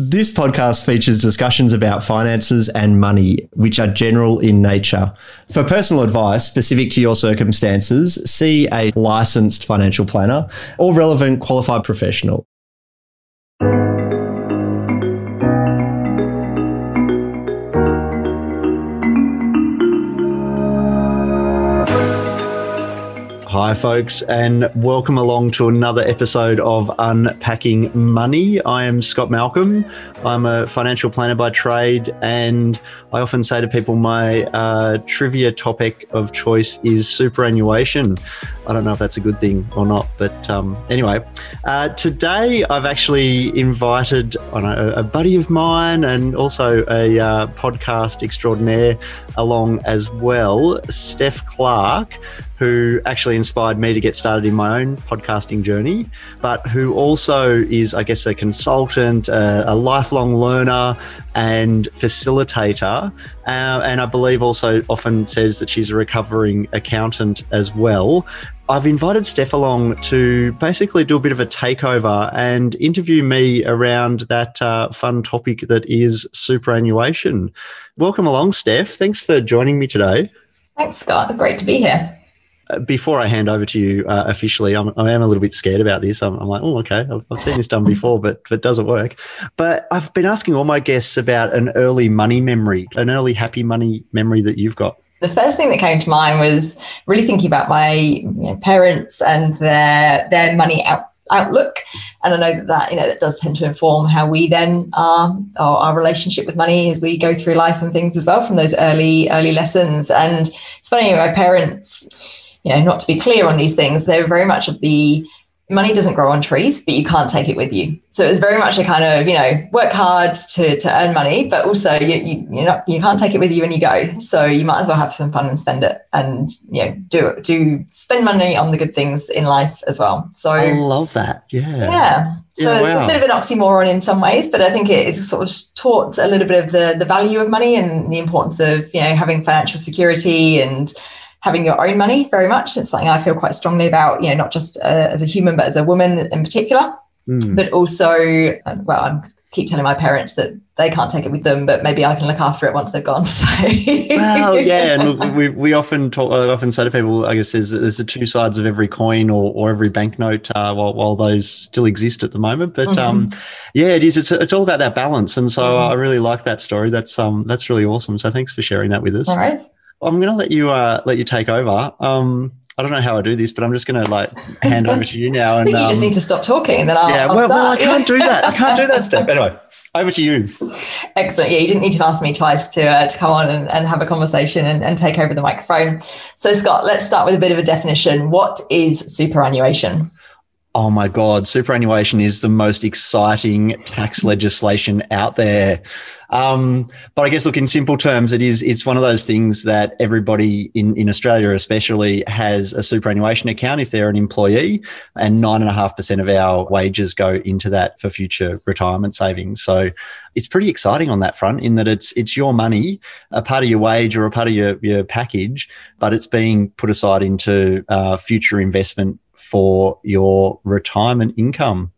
This podcast features discussions about finances and money, which are general in nature. For personal advice specific to your circumstances, see a licensed financial planner or relevant qualified professional. Hi, folks, and welcome along to another episode of Unpacking Money. I am Scott Malcolm. I'm a financial planner by trade, and I often say to people my uh, trivia topic of choice is superannuation. I don't know if that's a good thing or not, but um, anyway, uh, today I've actually invited know, a buddy of mine and also a uh, podcast extraordinaire along as well, Steph Clark who actually inspired me to get started in my own podcasting journey, but who also is, I guess, a consultant, a, a lifelong learner, and facilitator. Uh, and I believe also often says that she's a recovering accountant as well. I've invited Steph along to basically do a bit of a takeover and interview me around that uh, fun topic that is superannuation. Welcome along, Steph. Thanks for joining me today. Thanks, Scott. Great to be here before I hand over to you uh, officially, I'm, I am a little bit scared about this. I'm, I'm like, oh, okay, I've, I've, seen this done before, but, but it doesn't work. But I've been asking all my guests about an early money memory, an early happy money memory that you've got. The first thing that came to mind was really thinking about my you know, parents and their their money out, outlook. And I know that, that you know that does tend to inform how we then are or our relationship with money as we go through life and things as well from those early early lessons. And it's funny, my parents you know, not to be clear on these things, they're very much of the money doesn't grow on trees, but you can't take it with you. So it's very much a kind of, you know, work hard to, to earn money, but also you, you, you're not, you can't take it with you when you go. So you might as well have some fun and spend it and, you know, do, do spend money on the good things in life as well. So I love that. Yeah. Yeah. So yeah, wow. it's a bit of an oxymoron in some ways, but I think it is sort of taught a little bit of the, the value of money and the importance of, you know, having financial security and, having your own money very much. It's something I feel quite strongly about, you know, not just uh, as a human, but as a woman in particular. Mm. But also, uh, well, I keep telling my parents that they can't take it with them, but maybe I can look after it once they've gone. So, well, yeah, and we, we often talk. I often say to people, I guess there's there's the two sides of every coin or, or every banknote, uh, while while those still exist at the moment. But mm-hmm. um, yeah, it is. It's it's all about that balance, and so mm. I really like that story. That's um that's really awesome. So thanks for sharing that with us. All right. I'm going to let you uh, let you take over. Um, I don't know how I do this, but I'm just going to like hand over to you now. And you um, just need to stop talking, and then I'll. Yeah, I'll well, well, I can't do that. I can't do that Steph. Anyway, over to you. Excellent. Yeah, you didn't need to ask me twice to uh, to come on and, and have a conversation and, and take over the microphone. So, Scott, let's start with a bit of a definition. What is superannuation? Oh my God, superannuation is the most exciting tax legislation out there. Um, but I guess, look, in simple terms, it is it's one of those things that everybody in, in Australia, especially, has a superannuation account if they're an employee, and nine and a half percent of our wages go into that for future retirement savings. So it's pretty exciting on that front in that it's it's your money, a part of your wage or a part of your, your package, but it's being put aside into uh, future investment for your retirement income.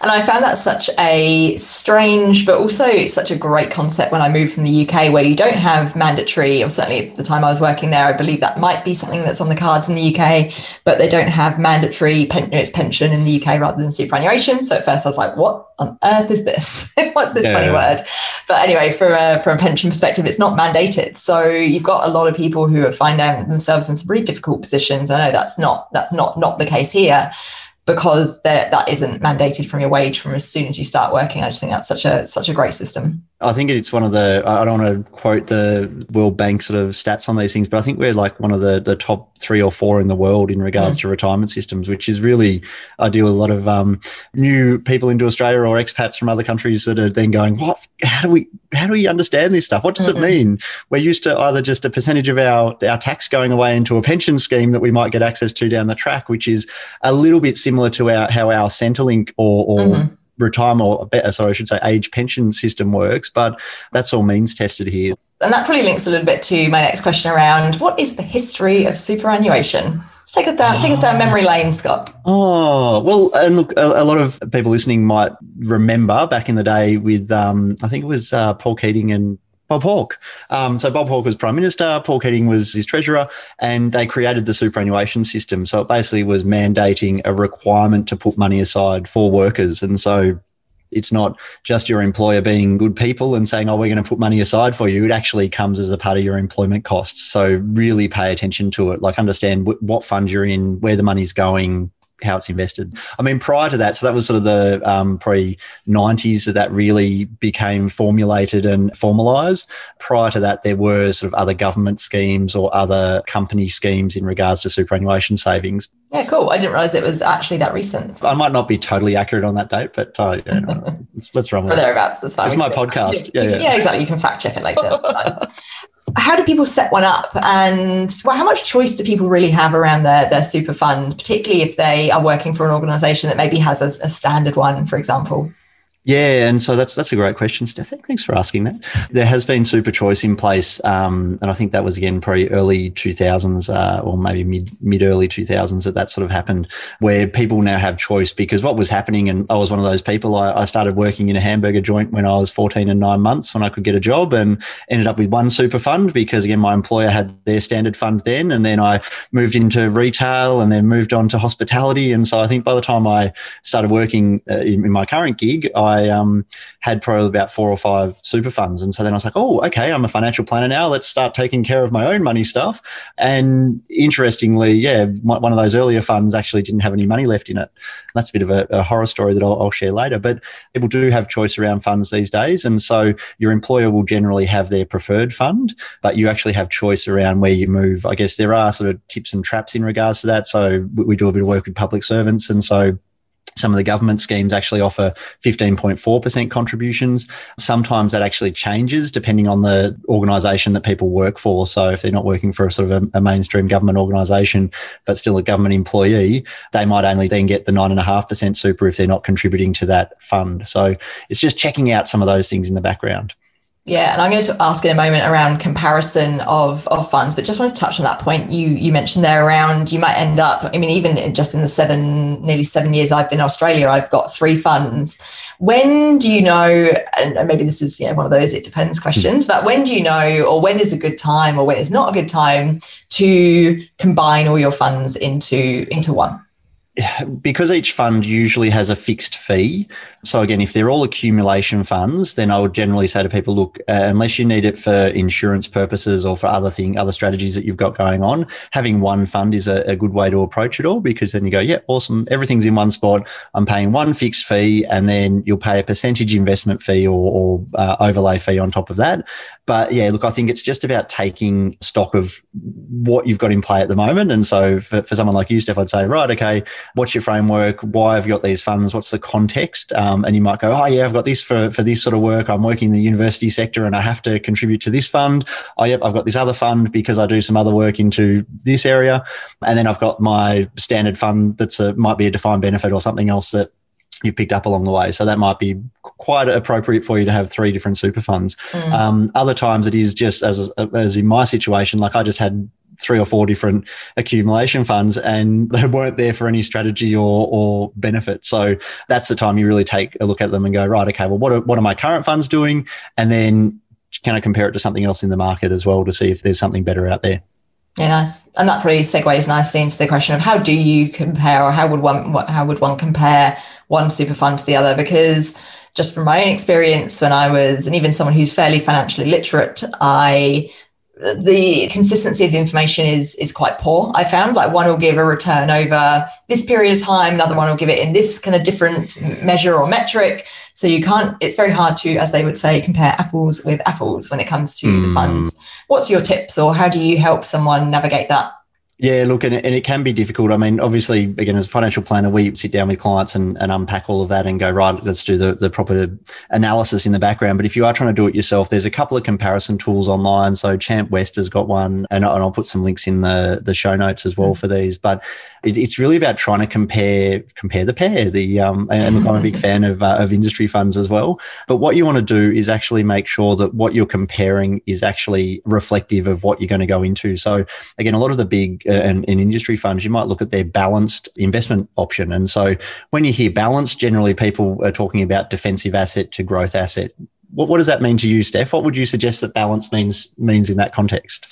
And I found that such a strange, but also such a great concept when I moved from the UK, where you don't have mandatory, or certainly at the time I was working there, I believe that might be something that's on the cards in the UK, but they don't have mandatory pen, pension in the UK rather than superannuation. So at first I was like, what on earth is this? What's this yeah. funny word? But anyway, from a, from a pension perspective, it's not mandated. So you've got a lot of people who are finding themselves in some really difficult positions. I know that's not that's not not the case here because that that isn't mandated from your wage from as soon as you start working. I just think that's such a such a great system. I think it's one of the I don't want to quote the World Bank sort of stats on these things, but I think we're like one of the the top three or four in the world in regards mm. to retirement systems, which is really I deal with a lot of um, new people into Australia or expats from other countries that are then going, what? How do we how do we understand this stuff? What does mm-hmm. it mean? We're used to either just a percentage of our our tax going away into a pension scheme that we might get access to down the track, which is a little bit similar to our how our Centrelink or, or mm-hmm retirement or better, sorry, I should say age pension system works, but that's all means tested here. And that probably links a little bit to my next question around what is the history of superannuation? Let's take us down, take us down memory lane, Scott. Oh well, and look, a, a, lot of people listening might remember back in the day with, um, I think it was uh, Paul Keating and Bob Hawke. Um, so Bob Hawke was prime minister, Paul Keating was his treasurer, and they created the superannuation system. So it basically was mandating a requirement to put money aside for workers, and so it's not just your employer being good people and saying, oh, we're going to put money aside for you. It actually comes as a part of your employment costs. So really pay attention to it. Like understand w- what fund you're in, where the money's going, how it's invested. I mean, prior to that, so that was sort of the um, pre 90s that that really became formulated and formalized. Prior to that, there were sort of other government schemes or other company schemes in regards to superannuation savings. Yeah, cool. I didn't realize it was actually that recent. I might not be totally accurate on that date, but uh, yeah, let's run with it. thereabouts, that's fine. It's my podcast. Yeah, yeah. yeah, exactly. You can fact check it later. how do people set one up? And well, how much choice do people really have around their, their super fund particularly if they are working for an organization that maybe has a, a standard one for example yeah, and so that's that's a great question, Stefan. Thanks for asking that. There has been super choice in place, um, and I think that was again probably early two thousands uh, or maybe mid mid early two thousands that that sort of happened, where people now have choice because what was happening, and I was one of those people. I, I started working in a hamburger joint when I was fourteen and nine months when I could get a job, and ended up with one super fund because again my employer had their standard fund then, and then I moved into retail and then moved on to hospitality, and so I think by the time I started working uh, in, in my current gig, I I um, had probably about four or five super funds. And so then I was like, oh, okay, I'm a financial planner now. Let's start taking care of my own money stuff. And interestingly, yeah, one of those earlier funds actually didn't have any money left in it. That's a bit of a, a horror story that I'll, I'll share later. But people do have choice around funds these days. And so your employer will generally have their preferred fund, but you actually have choice around where you move. I guess there are sort of tips and traps in regards to that. So we do a bit of work with public servants. And so some of the government schemes actually offer 15.4% contributions. Sometimes that actually changes depending on the organisation that people work for. So if they're not working for a sort of a, a, mainstream government organisation, but still a government employee, they might only then get the 9.5% super if they're not contributing to that fund. So it's just checking out some of those things in the background. Yeah, and I'm going to ask in a moment around comparison of, of funds, but just want to touch on that point you you mentioned there around you might end up. I mean, even just in the seven nearly seven years I've been in Australia, I've got three funds. When do you know? And maybe this is you know one of those it depends hmm. questions, but when do you know, or when is a good time, or when is not a good time to combine all your funds into into one? because each fund usually has a fixed fee. So again, if they're all accumulation funds, then I would generally say to people, look, uh, unless you need it for insurance purposes or for other thing, other strategies that you've got going on, having one fund is a, a good way to approach it all because then you go, yeah, awesome, everything's in one spot. I'm paying one fixed fee, and then you'll pay a percentage investment fee or, or uh, overlay fee on top of that. But yeah, look, I think it's just about taking stock of what you've got in play at the moment. And so for, for someone like you, Steph, I'd say, right, okay what's your framework? Why have you got these funds? What's the context? Um, and you might go, oh yeah, I've got this for for this sort of work. I'm working in the university sector and I have to contribute to this fund. Oh yep, I've got this other fund because I do some other work into this area, and then I've got my standard fund that's a might be a defined benefit or something else that you've picked up along the way. So that might be quite appropriate for you to have three different super funds. Mm. Um, other times it is just as as in my situation, like I just had three or four different accumulation funds and they weren't there for any strategy or, or benefit. So that's the time you really take a look at them and go, right, okay, well, what are, what are my current funds doing? And then can I compare it to something else in the market as well to see if there's something better out there? Yeah, nice. And that probably segues nicely into the question of how do you compare or how would one how would one compare one super fund to the other? Because just from my own experience when I was and even someone who's fairly financially literate, I the consistency of the information is is quite poor. I found like one will give a return over this period of time, another one will give it in this kind of different measure or metric. So you can't. It's very hard to, as they would say, compare apples with apples when it comes to mm. the funds. What's your tips, or how do you help someone navigate that? Yeah, look, and it, and it can be difficult. I mean, obviously, again, as a financial planner, we sit down with clients and, and unpack all of that and go, right, let's do the, the proper analysis in the background. But if you are trying to do it yourself, there's a couple of comparison tools online. So Chant West has got one, and, and I'll put some links in the, the show notes as well for these. But it, it's really about trying to compare compare the pair. The um, and look, I'm a big fan of uh, of industry funds as well. But what you want to do is actually make sure that what you're comparing is actually reflective of what you're going to go into. So again, a lot of the big an, an industry funds, you might look at their balanced investment option. And so when you hear balanced, generally people are talking about defensive asset to growth asset. What, what does that mean to you, Steph? What would you suggest that balance means means in that context?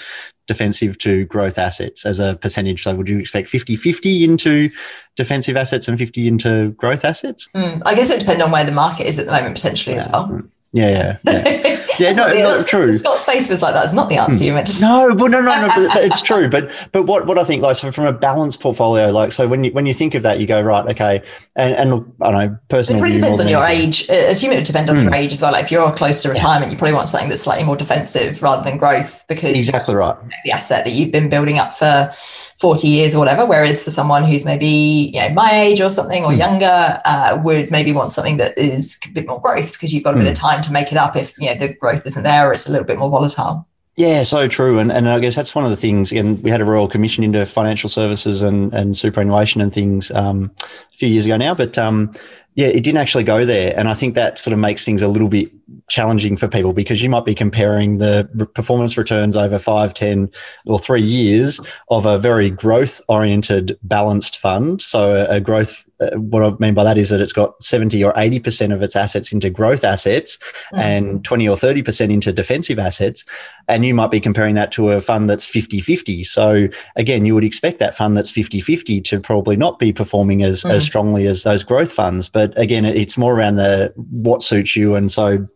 Defensive to growth assets as a percentage. So would you expect 50-50 into defensive assets and 50 into growth assets? Mm, I guess it depends on where the market is at the moment, potentially yeah. as well. Yeah, yeah, yeah. yeah no, the, no, true. Scott's face was like, that's not the answer you meant to say. No, but no, no, no, but, but, it's true. But but what, what I think, like, so from a balanced portfolio, like, so when you when you think of that, you go right, okay, and and I don't know, personally, it pretty depends on your age. Uh, assume it would depend on mm. your age as well. Like if you're close to retirement, yeah. you probably want something that's slightly more defensive rather than growth because exactly right, the asset that you've been building up for forty years or whatever. Whereas for someone who's maybe you know my age or something or mm. younger, uh, would maybe want something that is a bit more growth because you've got a mm. bit of hmm. time to make it up if you know the growth isn't there or it's a little bit more volatile. Yeah, so true. And, and I guess that's one of the things. And we had a Royal Commission into financial services and, and superannuation and things um, a few years ago now. But um, yeah, it didn't actually go there. And I think that sort of makes things a little bit challenging for people because you might be comparing the performance returns over five, ten, or three years of a very growth oriented balanced fund. So a, a growth uh, what I mean by that is that it's got 70 or 80% of its assets into growth assets mm-hmm. and 20 or 30% into defensive assets. And you might be comparing that to a fund that's 50 50. So, again, you would expect that fund that's 50 50 to probably not be performing as, mm. as strongly as those growth funds. But again, it's more around the what suits you. And so,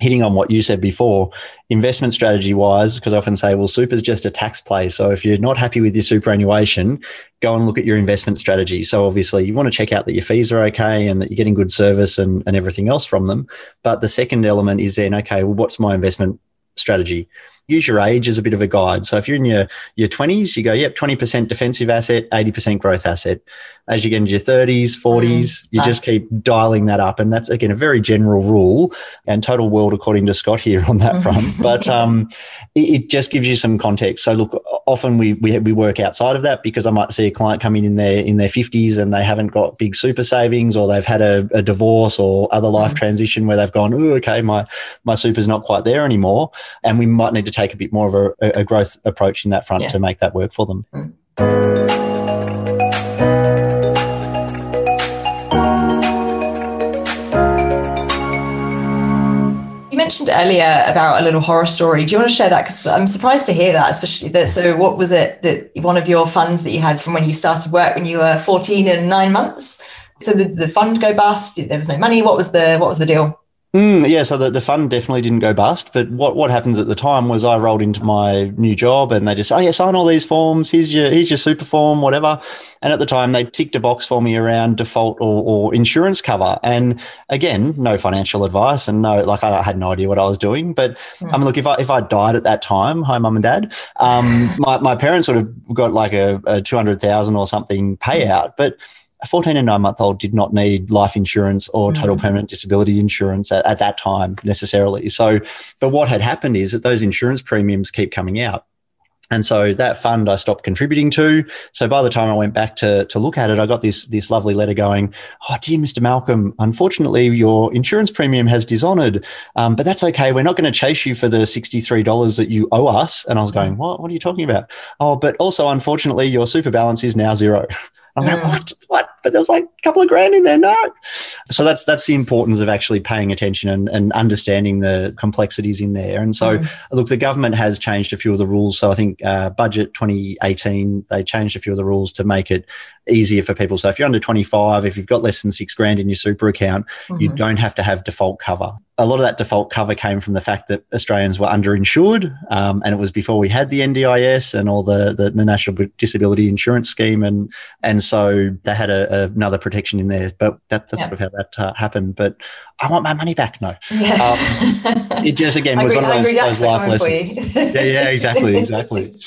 hitting on what you said before, investment strategy wise, because I often say, well, super is just a tax play. So if you're not happy with your superannuation, go and look at your investment strategy. So obviously you want to check out that your fees are okay and that you're getting good service and, and everything else from them. But the second element is then, okay, well, what's my investment strategy? Use your age as a bit of a guide. So if you're in your, your 20s, you go, yep, 20% defensive asset, 80% growth asset. As you get into your 30s, 40s, mm, you nice. just keep dialing that up. And that's, again, a very general rule and total world according to Scott here on that front. but um, it, it, just gives you some context. So look, often we, we, we work outside of that because I might see a client come in in their, in their 50s and they haven't got big super savings or they've had a, a divorce or other life mm. transition where they've gone, oh, okay, my, my super's not quite there anymore. And we might need to take a bit more of a, a growth approach in that front yeah. to make that work for them. Mm. You mentioned earlier about a little horror story. Do you want to share that? Because I'm surprised to hear that, especially that. So, what was it that one of your funds that you had from when you started work when you were 14 and nine months? So, did the fund go bust? There was no money. What was the what was the deal? Mm, yeah, so the, the fund definitely didn't go bust. But what, what happened at the time was I rolled into my new job and they just, oh yeah, sign all these forms. Here's your here's your super form, whatever. And at the time they ticked a box for me around default or, or insurance cover. And again, no financial advice and no, like I had no idea what I was doing. But mm. I mean, look, if I if I died at that time, hi mum and dad, um, my my parents would have got like a, a two hundred thousand or something payout, but a 14 and 9 month old did not need life insurance or total mm. permanent disability insurance at, at, that time necessarily. So, but what had happened is that those insurance premiums keep coming out. And so that fund I stopped contributing to. So by the time I went back to, to look at it, I got this, this lovely letter going, Oh, dear Mr. Malcolm, unfortunately, your insurance premium has dishonored, um, but that's okay. We're not going to chase you for the $63 that you owe us. And I was going, What? What are you talking about? Oh, but also, unfortunately, your super balance is now zero. I'm like, what? What? But there was like a couple of grand in there. No. So that's that's the importance of actually paying attention and, and understanding the complexities in there. And so, mm. look, the government has changed a few of the rules. So I think uh, budget 2018 they changed a few of the rules to make it easier for people. So if you're under 25, if you've got less than six grand in your super account, mm-hmm. you don't have to have default cover. A lot of that default cover came from the fact that Australians were underinsured, um, and it was before we had the NDIS and all the, the, the National Disability Insurance Scheme, and and so they had a, a, another protection in there. But that, that's yeah. sort of how that uh, happened. But I want my money back. No, yeah. um, it just again was one of those, those life lessons. yeah, yeah, exactly, exactly.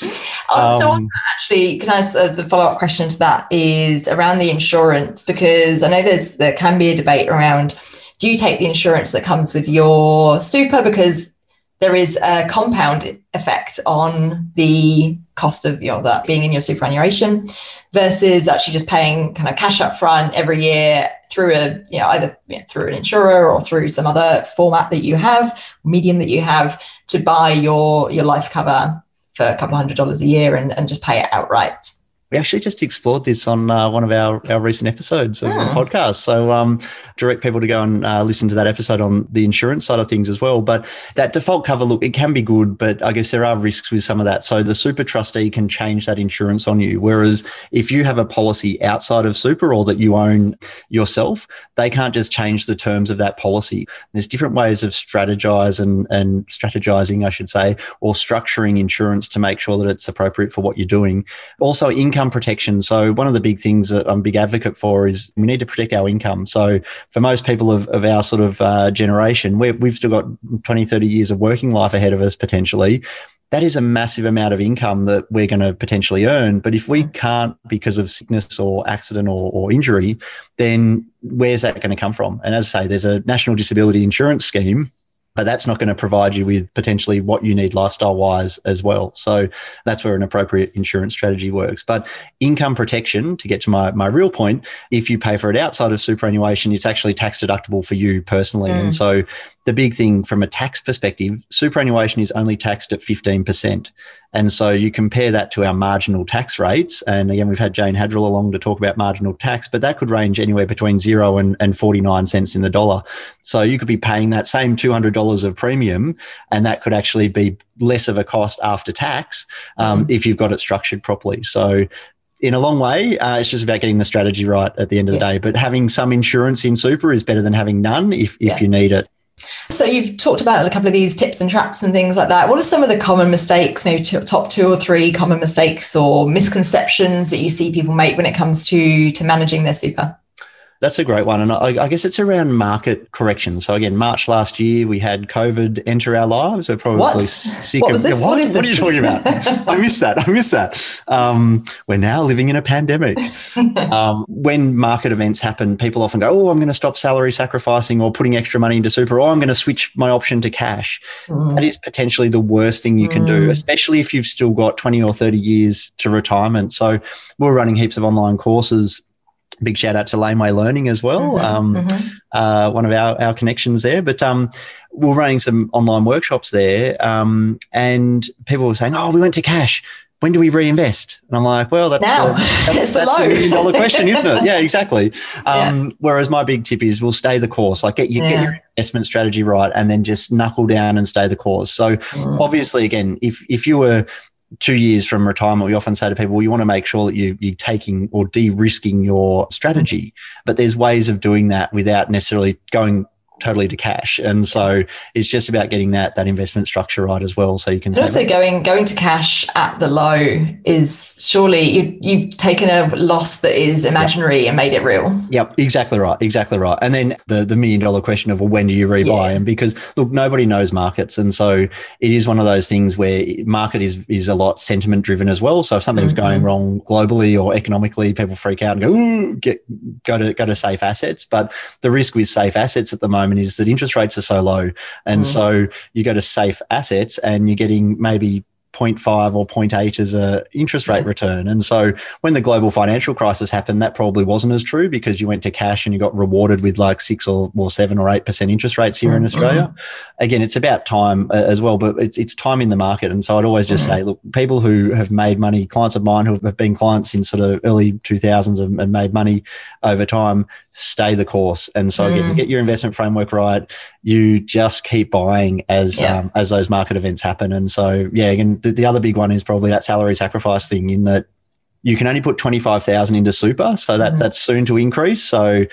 Um, so actually, can I ask uh, the follow up question to that is around the insurance? Because I know there's there can be a debate around do you take the insurance that comes with your super? Because there is a compound effect on the cost of you know that being in your superannuation versus actually just paying kind of cash up front every year through a you know either you know, through an insurer or through some other format that you have medium that you have to buy your your life cover for a couple hundred dollars a year and, and just pay it outright we actually just explored this on uh, one of our, our recent episodes of the Hmm. podcast. So, um, direct people to go and uh, listen to that episode on the insurance side of things as well. But that default cover, look, it can be good, but I guess there are risks with some of that. So, the super trustee can change that insurance on you. Whereas if you have a policy outside of super or that you own yourself, they can't just change the terms of that policy. There's different ways of strategize and, and strategizing, I should say, or structuring insurance to make sure that it's appropriate for what you're doing. Also, income protection. So, one of the big things that I'm a big advocate for is we need to protect our income. So, for most people of, of our sort of uh, generation, we we've still got 20, 30 years of working life ahead of us potentially. That is a massive amount of income that we're going to potentially earn. But if we can't, because of sickness or accident or, or injury, then where's that going to come from? And as I say, there's a national disability insurance scheme but that's not going to provide you with potentially what you need lifestyle wise as well. So that's where an appropriate insurance strategy works. But income protection, to get to my, my real point, if you pay for it outside of superannuation, it's actually tax deductible for you personally. Mm. And so the big thing from a tax perspective, superannuation is only taxed at 15%. And so you compare that to our marginal tax rates. And again, we've had Jane Hadrill along to talk about marginal tax, but that could range anywhere between zero and, and 49 cents in the dollar. So you could be paying that same $200 of premium, and that could actually be less of a cost after tax um, if you've got it structured properly. So in a long way, uh, it's just about getting the strategy right at the end of the day. But having some insurance in super is better than having none if, if Yeah. you need it. So you've talked about a couple of these tips and traps and things like that. What are some of the common mistakes, maybe top two or three common mistakes or misconceptions that you see people make when it comes to to managing their super? That's a great one. And I, I guess it's around market correction. So again, March last year, we had COVID enter our lives. We're probably What? sick What of was this? What, What is what are this? you talking about? I miss that. I miss that. Um, we're now living in a pandemic. um, when market events happen, people often go, "Oh, I'm going to stop salary sacrificing or putting extra money into super, or I'm going to switch my option to cash." Mm. That is potentially the worst thing you can do, Mm. especially if you've still got 20 or 30 years to retirement. So we're running heaps of online courses. Big shout out to Laneway Learning as well. Mhm, Um, mhm. uh, one of our, our connections there. But um, we're running some online workshops there, um, and people were saying, "Oh, we went to cash. When do we reinvest?" And I'm like, "Well, that's Now. the, that's, that's the million dollar question, isn't it? Yeah, exactly. Um, Whereas my big tip is, we'll stay the course. Like, get, you, Yeah. get your investment strategy right, and then just knuckle down and stay the course. So Mm. obviously, again, if if you were two years from retirement, we often say to people, well, you want to make sure that you, you're taking or de-risking your strategy. Mm-hmm. But there's ways of doing that without necessarily going totally to cash. And so it's just about getting that that investment structure right as well. So you can also going going to cash at the low is surely you, you've taken a loss that is imaginary and made it real. Yep, exactly right, exactly right. And then the the million dollar question of well, when do you rebuy? Yeah. And because look, nobody knows markets, and so it is one of those things where market is is a lot sentiment driven as well. So if something's Mhm. going wrong globally or economically, people freak out and go, get go to go to safe assets. But the risk with safe assets at the moment is that interest rates are so low, and Mhm. so you go to safe assets and you're getting maybe 0.5 or 0.8 as a interest rate return. And so when the global financial crisis happened, that probably wasn't as true because you went to cash and you got rewarded with like six or, or seven or eight percent interest rates here in Mhm. Australia. Again, it's about time uh, as well, but it's it's time in the market. And so I'd always just Mhm. say, look, people who have made money, clients of mine who have been clients in sort of early 2000s and, and made money over time, stay the course. And so again, Mm. you get your investment framework right. You just keep buying as Yeah. um, as those market events happen. And so yeah, again, the, the other big one is probably that salary sacrifice thing in that you can only put 25,000 into super. So that Mhm. that's soon to increase. So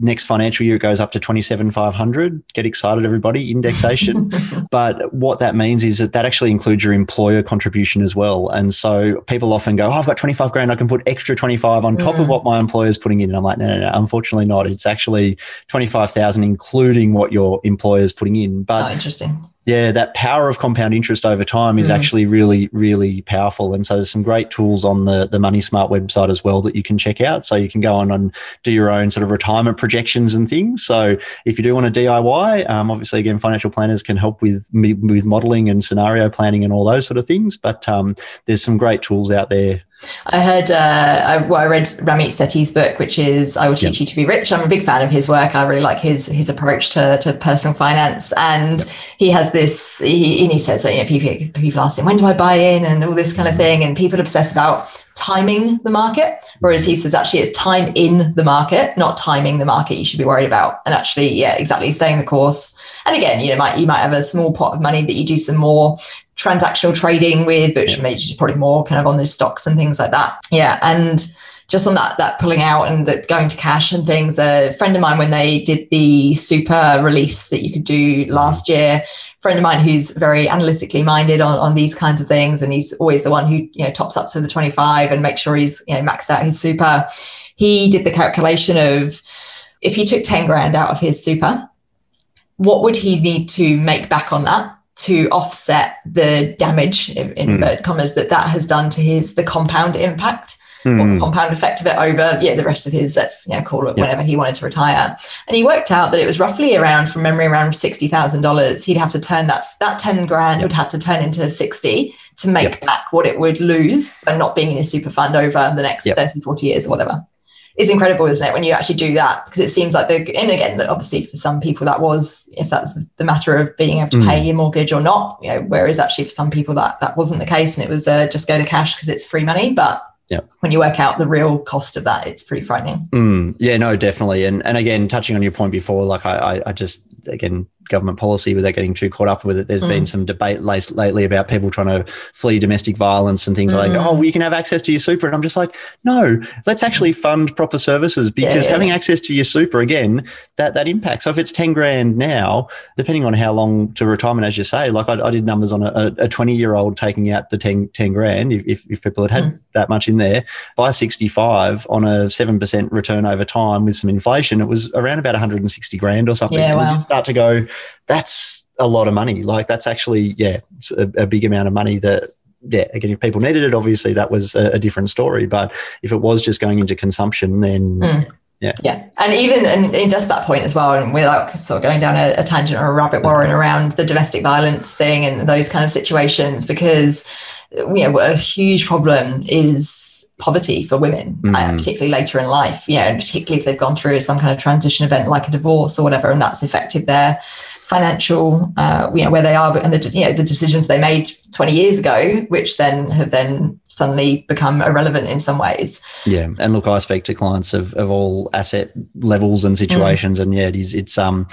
next financial year, it goes up to 27,500. Get excited, everybody, indexation. but what that means is that that actually includes your employer contribution as well. And so people often go, oh, I've got 25 grand. I can put extra 25 on top of Mm. what my employer's putting in. And I'm like, no, no, no, unfortunately not. It's actually 25,000, including what your employer's putting in. But oh, interesting. Yeah, that power of compound interest over time is Mm. actually really, really powerful. And so there's some great tools on the, the Money Smart website as well that you can check out. So you can go on and do your own sort of retirement projections and things. So if you do want to DIY, um, obviously again, financial planners can help with with modeling and scenario planning and all those sort of things. But um, there's some great tools out there. I heard, uh, I, well, I read Ramit Sethi's book, which is "I Will Teach You to Be Rich." I'm a big fan of his work. I really like his his approach to, to personal finance, and he has this. He, and he says that you know, people people ask him when do I buy in and all this kind of thing, and people obsess about timing the market. Whereas he mm-hmm. says actually it's time in the market, not timing the market you should be worried about. And actually, yeah, exactly, staying the course. And again, you know, might you might have a small pot of money that you do some more transactional trading with, which yeah. probably more kind of on the stocks and things like that. Yeah. And just on that that pulling out and that going to cash and things. A friend of mine when they did the super release that you could do last year, friend of mine who's very analytically minded on, on these kinds of things, and he's always the one who you know tops up to the 25 and makes sure he's you know maxed out his super. He did the calculation of if he took 10 grand out of his super, what would he need to make back on that? to offset the damage in mm. commas that that has done to his the compound impact mm. or the hmm. compound effect of it over yeah the rest of his let's you know call it yeah. whenever he wanted to retire and he worked out that it was roughly around from memory around sixty thousand dollars he'd have to turn that that 10 grand would have to turn into 60 to make yep. back what it would lose by not being in a super fund over the next yep. 30 40 years or whatever is incredible, isn't it, when you actually do that? Because it seems like the and again, obviously for some people that was if that's the matter of being able to mm. pay your mortgage or not, you know, whereas actually for some people that that wasn't the case and it was uh, just go to cash because it's free money. But yeah. when you work out the real cost of that, it's pretty frightening. Mm, yeah, no, definitely. And and again, touching on your point before, like I, I just again government policy without getting too caught up with it. There's mm. been some debate lately about people trying to flee domestic violence and things mm. like, oh, well, you can have access to your super. And I'm just like, no, let's actually fund proper services because yeah, yeah. having access to your super, again, that, that impacts. So if it's 10 grand now, depending on how long to retirement, as you say, like I, I did numbers on a 20 year old taking out the 10, 10 grand, if, if people had had mm. that much in there, by 65 on a 7% return over time with some inflation, it was around about 160 grand or something. Yeah, wow. start to go, that's a lot of money. Like that's actually, yeah, a, a big amount of money that yeah, again, if people needed it, obviously that was a, a, different story. But if it was just going into consumption, then mm. yeah, yeah, and even and, and just that point as well, and without sort of going down a, a tangent or a rabbit warren around the domestic violence thing and those kind of situations, because you know a huge problem is poverty for women, mm. uh, particularly later in life. You know, and particularly if they've gone through some kind of transition event like a divorce or whatever, and that's affected their financial, uh, you know, where they are and the you know the decisions they made 20 years ago, which then have then suddenly become irrelevant in some ways. Yeah, and look, I speak to clients of, of all asset levels and situations, mm. and yeah, it is it's um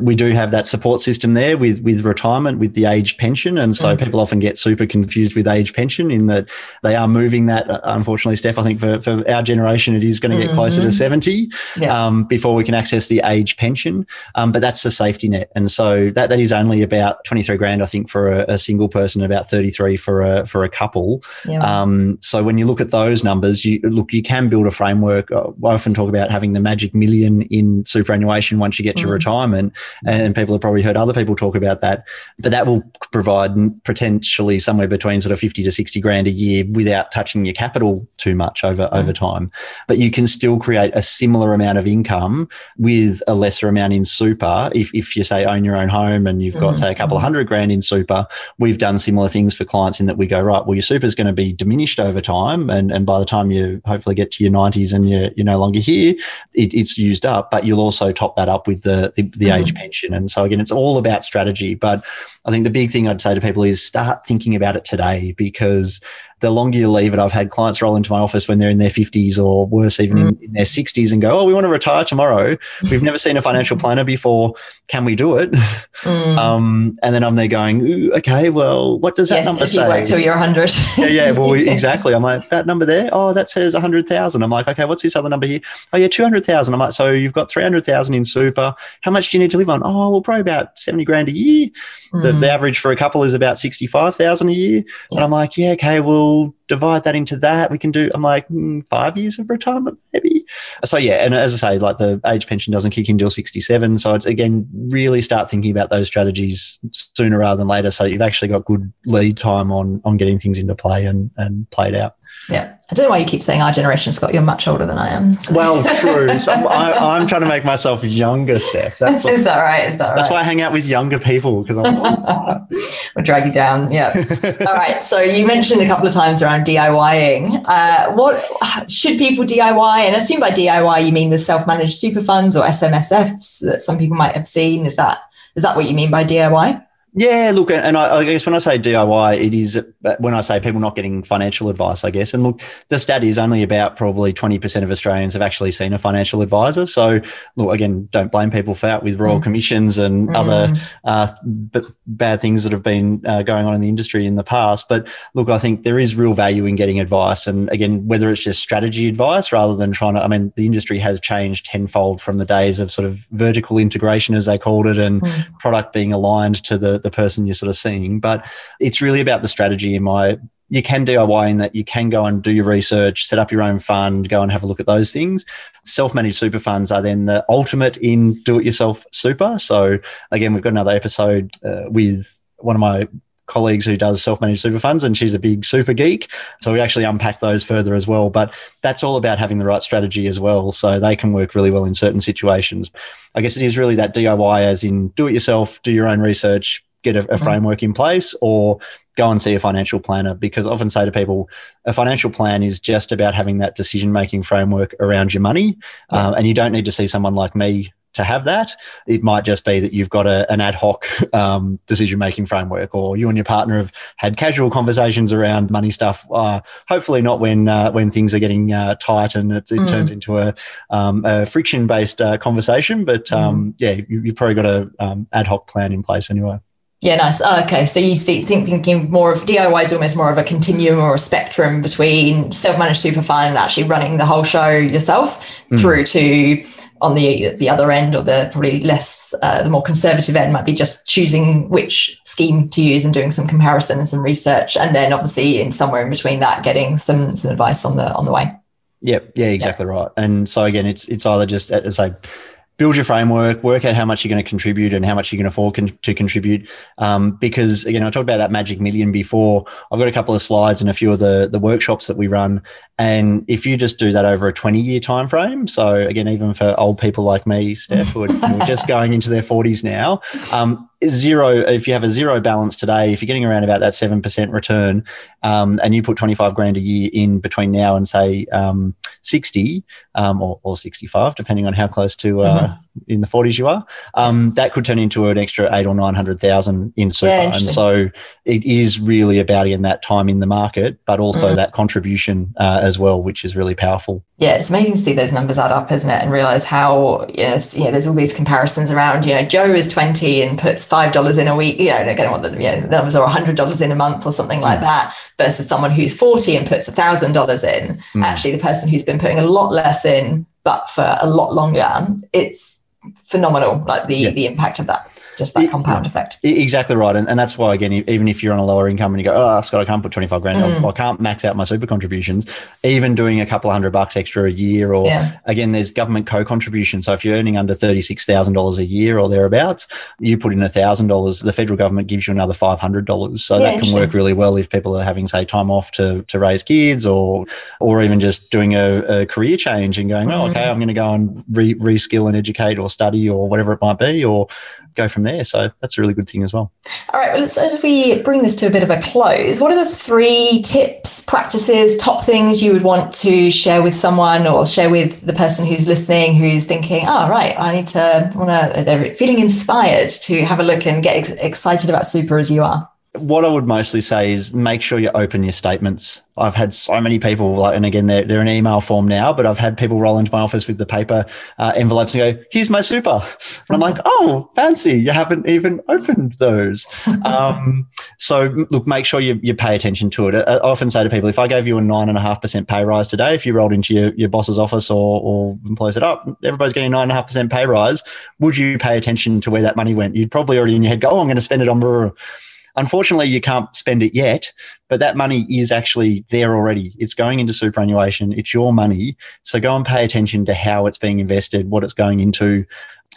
we do have that support system there with with retirement with the age pension, and so mm. people often get super confused with age pension in that they are moving that. Uh, unfortunately, Steph, I think for, for our generation, it is going to get mm-hmm. closer to mm-hmm. seventy yeah. um, before we can access the age pension. Um, but that's the safety net, and so that that is only about twenty three grand, I think, for a, a, single person, about thirty three for a for a couple. Yeah. Um, so when you look at those numbers, you look you can build a framework. Uh, I often talk about having the magic million in superannuation once you get to mm. retirement and people have probably heard other people talk about that. But that will provide potentially somewhere between sort of 50 to 60 grand a year without touching your capital too much over, mm. over time. But you can still create a similar amount of income with a lesser amount in super. If, if you say own your own home and you've got, mm. say, a couple of hundred grand in super, we've done similar things for clients in that we go, right, well, your super is going to be diminished over time. And, and by the time you hopefully get to your 90s and you're, you're no longer here, it, it's used up. But you'll also top that up with the, the, the mm. age pension. And so, again, it's all about strategy. But I think the big thing I'd say to people is start thinking about it today because the longer you leave it, I've had clients roll into my office when they're in their 50s or worse, even mm. in, in, their 60s and go, Oh, we want to retire tomorrow. We've never seen a financial planner before. Can we do it? Mm. Um, and then I'm there going, Okay, well, what does that yes, number if say? You work till you're 100. yeah, yeah, well, exactly. I'm like, That number there? Oh, that says 100,000. I'm like, Okay, what's this other number here? Oh, yeah, 200,000. I'm like, So you've got 300,000 in super. How much do you need to live on? Oh, well, probably about 70 grand a year. Mm. The, the, average for a couple is about 65,000 a year. Yeah. And I'm like, Yeah, okay, well, divide that into that. We can do, I'm like, mm, five years of retirement, maybe. So, yeah. And as I say, like the age pension doesn't kick in until 67. So, it's again, really start thinking about those strategies sooner rather than later. So, you've actually got good lead time on, on getting things into play and, and played out. Yeah. I don't know why you keep saying our generation, Scott. You're much older than I am. So. Well, true. So I, am trying to make myself younger, Steph. That's Is that right? Is that right? That's why I hang out with younger people because I'm. we'll drag you down. Yeah. All right. So you mentioned a couple of times around DIYing. Uh, what should people DIY? And I assume by DIY you mean the self-managed super funds or SMSFs that some people might have seen. Is that is that what you mean by DIY? Yeah, look, and I, I, guess when I say DIY, it is when I say people not getting financial advice, I guess. And look, the stat is only about probably 20% of Australians have actually seen a financial advisor. So, look, again, don't blame people for that with royal mm. commissions and mm. other uh, b- bad things that have been uh, going on in the industry in the past. But look, I think there is real value in getting advice. And again, whether it's just strategy advice rather than trying to, I mean, the industry has changed tenfold from the days of sort of vertical integration, as they called it, and mm. product being aligned to the the person you're sort of seeing. But it's really about the strategy in my you can DIY in that you can go and do your research, set up your own fund, go and have a look at those things. Self managed super funds are then the ultimate in do it yourself super. So, again, we've got another episode uh, with one of my colleagues who does self-managed super funds and she's a big super geek so we actually unpack those further as well but that's all about having the right strategy as well so they can work really well in certain situations i guess it is really that diy as in do it yourself do your own research get a, a mm-hmm. framework in place or go and see a financial planner because I often say to people a financial plan is just about having that decision making framework around your money yeah. um, and you don't need to see someone like me to have that it might just be that you've got a, an ad hoc um, decision making framework or you and your partner have had casual conversations around money stuff uh, hopefully not when uh, when things are getting uh, tight and it, it mm. turns into a, um, a friction based uh, conversation but mm. yeah you, have probably got a um, ad hoc plan in place anyway yeah, nice. Oh, okay, so you think thinking more of DIY is almost more of a continuum or a spectrum between self-managed super fund and actually running the whole show yourself mm. through to on the the other end or the probably less uh, the more conservative end might be just choosing which scheme to use and doing some comparison and some research and then obviously in somewhere in between that getting some some advice on the on the way. Yep, yeah, exactly yep. right. And so again, it's it's either just as I build your framework, work out how much you're going to contribute and how much you can afford con- to contribute. Um, because again, I talked about that magic million before. I've got a couple of slides and a few of the the workshops that we run. And if you just do that over a 20 year time frame, so again, even for old people like me, Steph, who are just going into their 40s now, um, zero if you have a zero balance today if you're getting around about that 7% return um, and you put 25 grand a year in between now and say um, 60 um, or, or, 65 depending on how close to uh, mm-hmm. In the 40s you are um, that could turn into an extra eight or 900,000 in super yeah, and so it is really about in that time in the market but also mm. that contribution uh, as well which is really powerful yeah, it's amazing to see those numbers add up, isn't it? And realize how, you know, yeah, there's all these comparisons around, you know, Joe is 20 and puts $5 in a week, you know, again, what the, you know, the numbers are $100 in a month or something like mm. that versus someone who's 40 and puts $1,000 in. Mm. Actually, the person who's been putting a lot less in, but for a lot longer, it's phenomenal, like the, yeah. the impact of that just that compound effect. Exactly right. And, and that's why, again, even if you're on a lower income and you go, oh, Scott, I can't put 25 grand, mm. I can't max out my super contributions, even doing a couple of hundred bucks extra a year, or yeah. again, there's government co contribution. So if you're earning under $36,000 a year or thereabouts, you put in $1,000, the federal government gives you another $500. So yeah, that can work really well if people are having, say, time off to, to raise kids or, or even just doing a, a career change and going, oh, mm. oh, okay, I'm going to go and re- reskill and educate or study or whatever it might be, or go from there. So that's a really good thing as well. All right. Well, so if we bring this to a bit of a close, what are the three tips, practices, top things you would want to share with someone or share with the person who's listening, who's thinking, oh, right, I need to, want to, they're feeling inspired to have a look and get ex- excited about super as you are? What I would mostly say is make sure you open your statements. I've had so many people, like, and again, they're, they're in email form now, but I've had people roll into my office with the paper uh, envelopes and go, here's my super. And I'm like, oh, fancy. You haven't even opened those. um, so look, make sure you, you pay attention to it. I often say to people, if I gave you a nine and a half percent pay rise today, if you rolled into your, your boss's office or, or employee said, oh, everybody's getting a nine and a half percent pay rise, would you pay attention to where that money went? You'd probably already in your head go, oh, I'm going to spend it on Unfortunately, you can't spend it yet, but that money is actually there already. It's going into superannuation. It's your money. So go and pay attention to how it's being invested, what it's going into,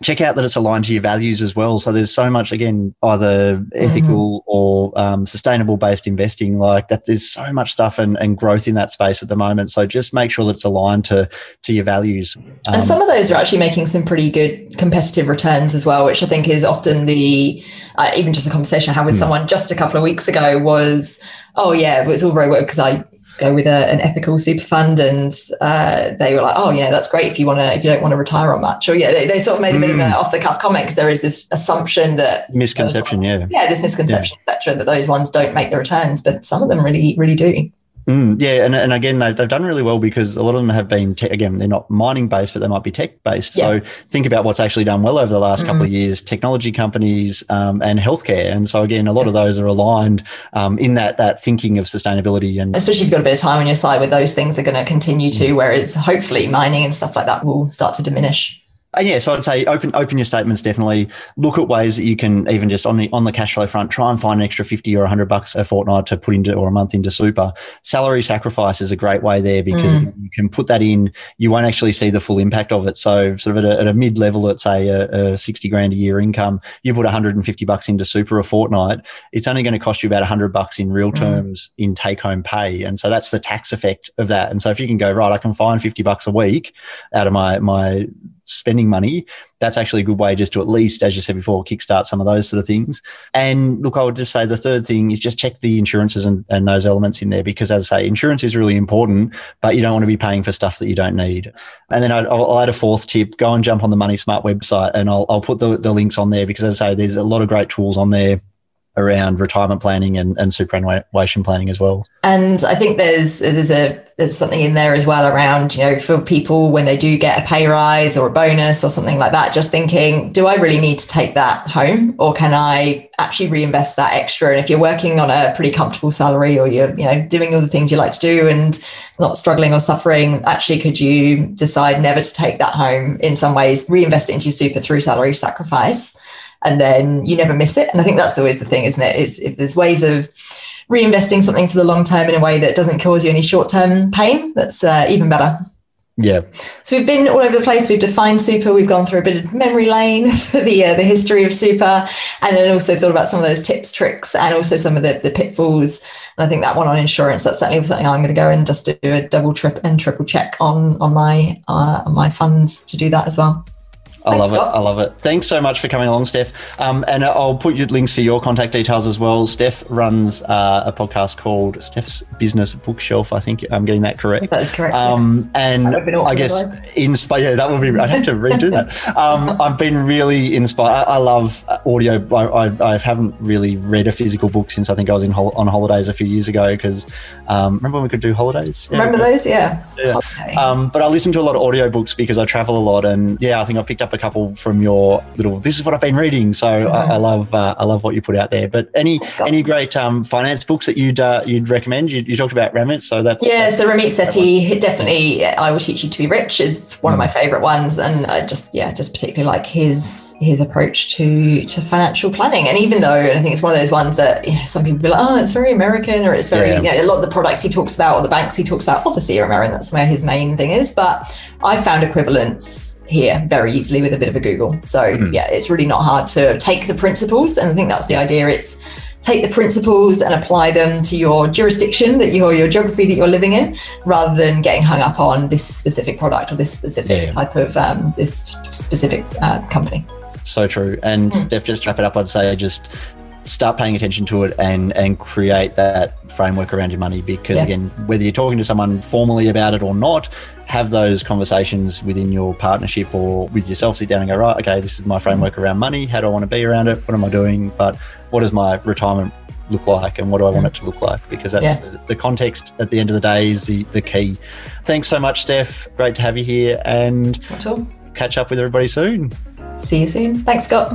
check out that it's aligned to your values as well. So there's so much again, either ethical mm-hmm. or um, sustainable based investing like that. There's so much stuff and, and growth in that space at the moment. So just make sure that it's aligned to to your values. Um, and some of those are actually making some pretty good competitive returns as well, which I think is often the uh, even just a conversation I had with hmm. someone just a couple of weeks ago was, oh yeah, it's all very well because I go with a, an ethical super fund, and uh, they were like, "Oh, yeah, that's great if you want to if you don't want to retire on much." Or yeah, they, they sort of made a bit of an Mm. off the cuff comment because there is this assumption that Misconception, yeah. yeah, this misconception, etc., that those ones don't make the returns, but some of them really, really do. Mm, yeah, and, and again, they've, they've done really well because a lot of them have been, te- again, they're not mining based, but they might be tech based. So think about what's actually done well over the last couple of years technology companies um, and healthcare. And so, again, a lot of those are aligned um, in that that thinking of sustainability. And Especially if you've got a bit of time on your side, where those things are going to continue to, whereas hopefully mining and stuff like that will start to diminish. And yeah, so I'd say open open your statements definitely. Look at ways that you can even just on the on the cash flow front, try and find an extra fifty or hundred bucks a fortnight to put into or a month into super. Salary sacrifice is a great way there because mm. you can put that in. You won't actually see the full impact of it. So sort of at a, at a mid level, let's say a, a sixty grand a year income, you put one hundred and fifty bucks into super a fortnight. It's only going to cost you about hundred bucks in real Mm. terms in take home pay, and so that's the tax effect of that. And so if you can go right, I can find fifty bucks a week out of my my spending money, that's actually a good way just to at least, as you said before, kickstart some of those sort of things. And look, I would just say the third thing is just check the insurances and, and those elements in there because, as I say, insurance is really important, but you don't want to be paying for stuff that you don't need. And then I'll, I'll add a fourth tip go and jump on the Money Smart website and I'll, I'll put the, the links on there because, as I say, there's a lot of great tools on there around retirement planning and, and superannuation planning as well. And I think there's there's a there's something in there as well around you know for people when they do get a pay rise or a bonus or something like that, just thinking, do I really need to take that home, or can I actually reinvest that extra? And if you're working on a pretty comfortable salary, or you're you know doing all the things you like to do and not struggling or suffering, actually, could you decide never to take that home? In some ways, reinvest it into your super through salary sacrifice and then you never miss it. And I think that's always the thing, isn't it? Is if there's ways of reinvesting something for the long term in a way that doesn't cause you any short term pain, that's uh, even better. Yeah. So we've been all over the place. We've defined super. We've gone through a bit of memory lane for the uh, the history of super, and then also thought about some of those tips, tricks, and also some of the, the pitfalls. And I think that one on insurance that's certainly something I'm going to go and just do a double trip and triple check on on my uh, on my funds to do that as well. I Thanks, love it. I love it. Thanks so much for coming along, Steph. Um, and I'll put your links for your contact details as well. Steph runs uh, a podcast called Steph's Business Bookshelf. I think I'm getting that correct. That is correct. Um, and That would have been awkward I guess otherwise. inspire. Yeah, that would be. I'd have to redo that. Um, I've been really inspired. I, I love audio. I, I, I haven't really read a physical book since I think I was in hol- on holidays a few years ago. Because um, remember when we could do holidays? Yeah, Remember those? Yeah. Yeah. Okay. um, but I listen to a lot of audiobooks because I travel a lot, and yeah, I think I picked up a couple from your little. This is what I've been reading, so I, I love uh, I love what you put out there. But any any great um, finance books that you'd uh, you'd recommend? You, you talked about Ramit, so that's Yeah, so Ramit Sethi, definitely, I will teach you to be rich is one of my favorite ones, and I just, yeah, just particularly like his his approach to to financial planning. And even though and I think it's one of those ones that you know, some people be like, oh, it's very American, or it's very, Yeah. you know, a lot of the products he talks about or the banks he talks about, obviously are American. That's where his main thing is. But I found equivalents here very easily with a bit of a Google. So Mhm. yeah, it's really not hard to take the principles, and I think that's the idea. It's take the principles and apply them to your jurisdiction that you're your geography that you're living in rather than getting hung up on this specific product or this specific Yeah. type of um, this specific uh, company so true. And Mm. Steph, just to wrap it up, I'd say just start paying attention to it and and create that framework around your money because Yeah. again whether you're talking to someone formally about it or not have those conversations within your partnership or with yourself sit down and go right okay this is my mm-hmm. framework around money. How do i want to be around it? What am i doing? But what does my retirement look like and what do i want mm. it to look like? Because that's Yeah. the, the context at the end of the day is the, the key. Thanks so much steph. Great to have you here and catch up with everybody soon. See you soon. Thanks scott